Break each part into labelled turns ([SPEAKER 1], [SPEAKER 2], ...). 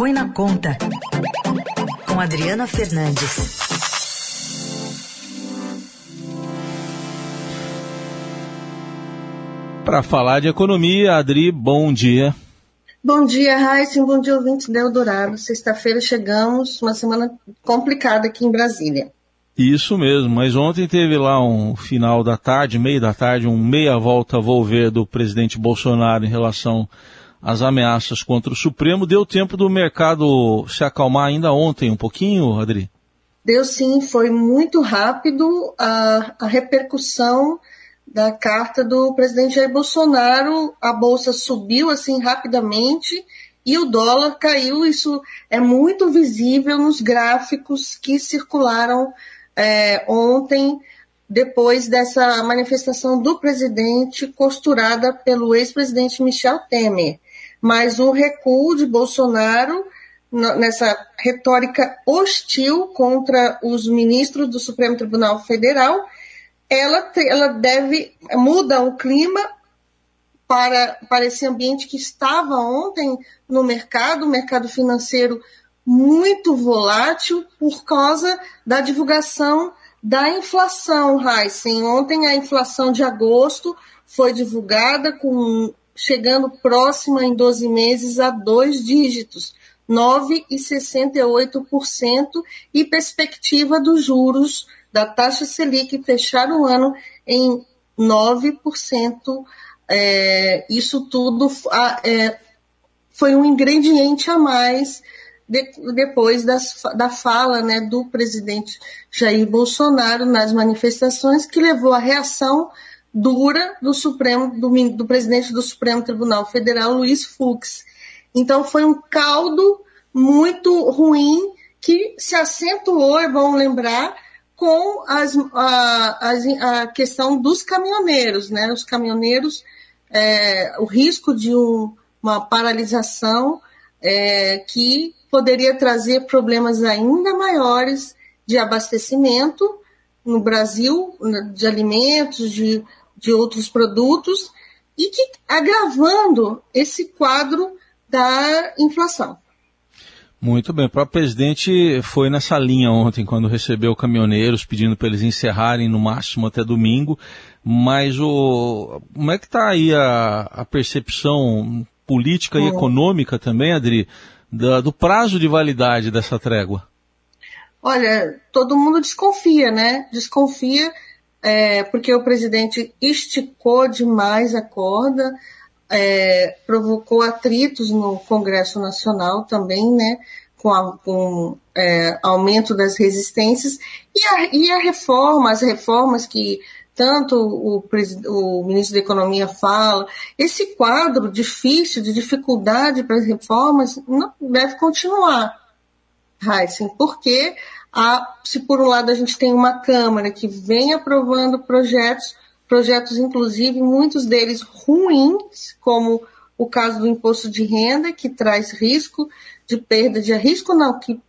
[SPEAKER 1] Põe na Conta, com Adriana Fernandes.
[SPEAKER 2] Para falar de economia, Adri, bom dia.
[SPEAKER 3] Bom dia, Raíssa, bom dia, ouvintes da Eldorado. Sexta-feira chegamos, uma semana complicada aqui em Brasília.
[SPEAKER 2] Isso mesmo, mas ontem teve lá um final da tarde, meio da tarde, um meia volta volver do presidente Bolsonaro em relação às ameaças contra o Supremo. Deu tempo do mercado se acalmar ainda ontem um pouquinho, Adri?
[SPEAKER 3] Deu sim, foi muito rápido a, a repercussão da carta do presidente Jair Bolsonaro. A bolsa subiu assim rapidamente e o dólar caiu. Isso é muito visível nos gráficos que circularam é, ontem, depois dessa manifestação do presidente costurada pelo ex-presidente Michel Temer. Mas o recuo de Bolsonaro nessa retórica hostil contra os ministros do Supremo Tribunal Federal, ela, ela deve muda o clima para, para esse ambiente que estava ontem no mercado, o mercado financeiro muito volátil por causa da divulgação da inflação, Heisen. Ontem a inflação de agosto foi divulgada com chegando próxima em 12 meses a dois dígitos, 9,68%, e perspectiva dos juros da taxa Selic fechar o ano em 9%. É, isso tudo é, foi um ingrediente a mais de, depois das, da fala né, do presidente Jair Bolsonaro nas manifestações, que levou à reação dura do Supremo, do, do presidente do Supremo Tribunal Federal, Luiz Fux. Então foi um caldo muito ruim que se acentuou, é bom lembrar, com as, a, a, questão dos caminhoneiros, né? Os caminhoneiros, é, o risco de um, uma paralisação é, que poderia trazer problemas ainda maiores de abastecimento no Brasil, de alimentos, de, de outros produtos, e que agravando esse quadro da inflação.
[SPEAKER 2] Muito bem. O próprio presidente foi nessa linha ontem, quando recebeu caminhoneiros pedindo para eles encerrarem no máximo até domingo. Mas o, como é que está aí a, a, percepção política e econômica também, Adri, da, do prazo de validade dessa trégua?
[SPEAKER 3] Olha, todo mundo desconfia, né? Desconfia é, porque o presidente esticou demais a corda, é, provocou atritos no Congresso Nacional também, né? Com, a, com é, aumento das resistências e a, e a reforma, as reformas que tanto o, o, ministro da Economia fala, esse quadro difícil, de dificuldade para as reformas, não deve continuar, Heisen, porque a, se por um lado a gente tem uma Câmara que vem aprovando projetos, projetos inclusive muitos deles ruins, como o caso do imposto de renda, que traz risco de perda de risco, não, que,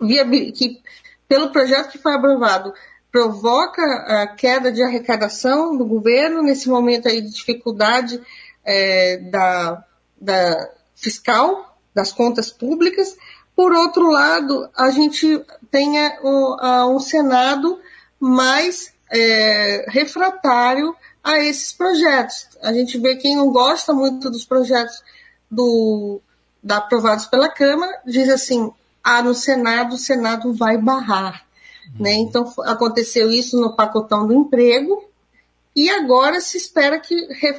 [SPEAKER 3] via, que pelo projeto que foi aprovado provoca a queda de arrecadação do governo nesse momento aí de dificuldade é, da, da fiscal das contas públicas. Por outro lado, a gente tem um, um Senado mais é, refratário a esses projetos. A gente vê quem não gosta muito dos projetos do, da, aprovados pela Câmara, diz assim, ah, no Senado, o Senado vai barrar. Né? Então, aconteceu isso no pacotão do emprego, e agora se espera que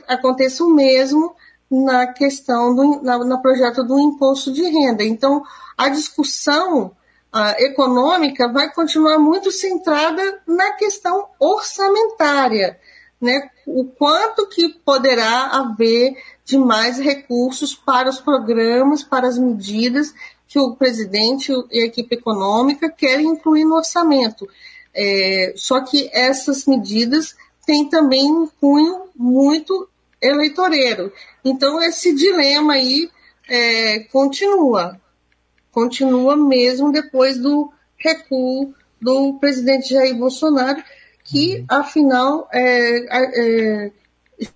[SPEAKER 3] aconteça o mesmo na questão do na, no projeto do imposto de renda. Então, a discussão uh, econômica vai continuar muito centrada na questão orçamentária, né? O quanto que poderá haver de mais recursos para os programas, para as medidas que o presidente e a equipe econômica querem incluir no orçamento. É, só que essas medidas têm também um cunho muito eleitoreiro. Então, esse dilema aí é, continua. Continua mesmo depois do recuo do presidente Jair Bolsonaro, que, uhum. afinal, é, é,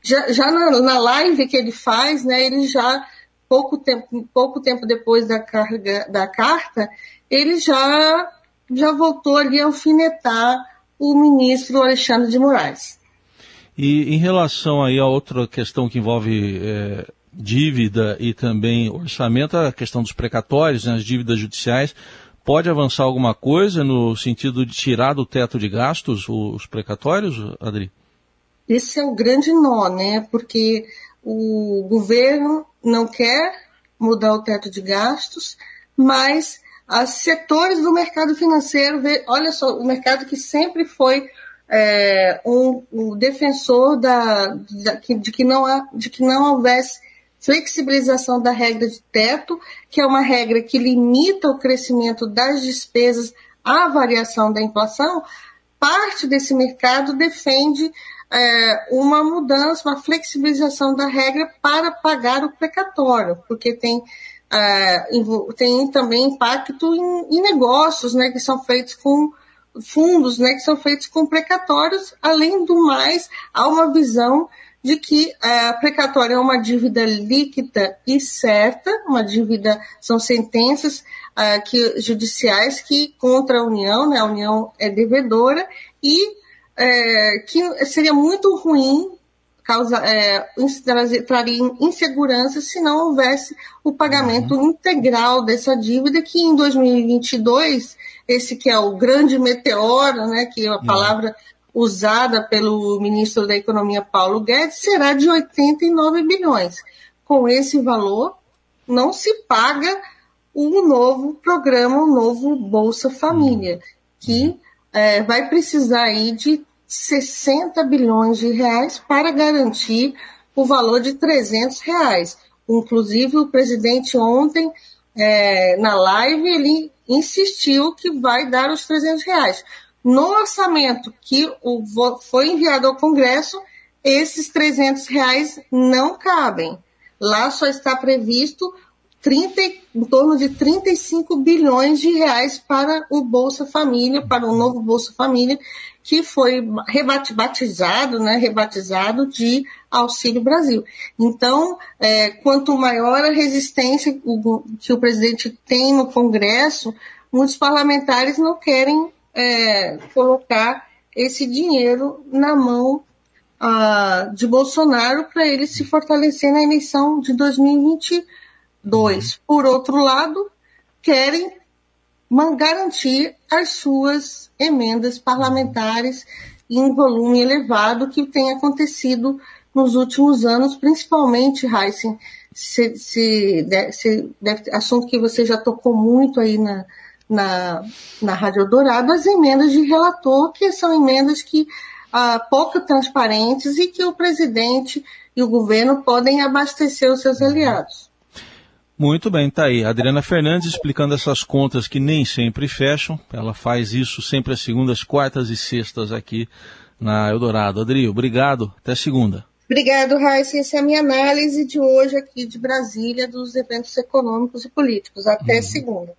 [SPEAKER 3] já, já na, na, live que ele faz, né, ele já pouco tempo, pouco tempo depois da, carga, da carta, ele já, já voltou ali a alfinetar o ministro Alexandre de Moraes.
[SPEAKER 2] E em relação aí a outra questão que envolve é, dívida e também orçamento, a questão dos precatórios, né, as dívidas judiciais, pode avançar alguma coisa no sentido de tirar do teto de gastos os precatórios, Adri?
[SPEAKER 3] Esse é o grande nó, né? Porque o governo não quer mudar o teto de gastos, mas os setores do mercado financeiro, olha só, o mercado que sempre foi é, um, um, defensor da, de, de, que não há, de que não houvesse flexibilização da regra de teto, que é uma regra que limita o crescimento das despesas à variação da inflação, parte desse mercado defende é, uma mudança, uma flexibilização da regra para pagar o precatório, porque tem, é, tem também impacto em, em, negócios né, que são feitos com fundos né, que são feitos com precatórios, além do mais, há uma visão de que a precatória é uma dívida líquida e certa, uma dívida, são sentenças uh, que, judiciais que contra a União, né, a União é devedora, e é, que seria muito ruim, causa, é, traria insegurança se não houvesse o pagamento uhum. integral dessa dívida, que em 2022, esse que é o grande meteoro, né, que é a uhum. palavra usada pelo ministro da Economia Paulo Guedes, será de 89 bilhões. Com esse valor, não se paga um novo programa, um novo Bolsa Família, que é, vai precisar aí de 60 bilhões de reais para garantir o valor de 300 reais. Inclusive, o presidente ontem, é, na live, ele insistiu que vai dar os 300 reais. No orçamento que o, foi enviado ao Congresso, esses 300 reais não cabem. Lá só está previsto 30, em torno de 35 bilhões de reais para o Bolsa Família, para o novo Bolsa Família, que foi rebatizado, né, rebatizado de Auxílio Brasil. Então, é, quanto maior a resistência que o presidente tem no Congresso, muitos parlamentares não querem é, colocar esse dinheiro na mão ah, de Bolsonaro para ele se fortalecer na eleição de 2022. Por outro lado, querem garantir as suas emendas parlamentares em volume elevado que tem acontecido nos últimos anos, principalmente, Heisen, se, se, se, assunto que você já tocou muito aí na, na, na Rádio Dourado as emendas de relator, que são emendas que ah, pouco transparentes e que o presidente e o governo podem abastecer os seus aliados.
[SPEAKER 2] Muito bem, tá aí. Adriana Fernandes explicando essas contas que nem sempre fecham. Ela faz isso sempre às segundas, quartas e sextas aqui na Eldorado. Adri, obrigado. Até segunda.
[SPEAKER 3] Obrigado, Raíssa. Essa é a minha análise de hoje aqui de Brasília dos eventos econômicos e políticos. Até uhum. segunda.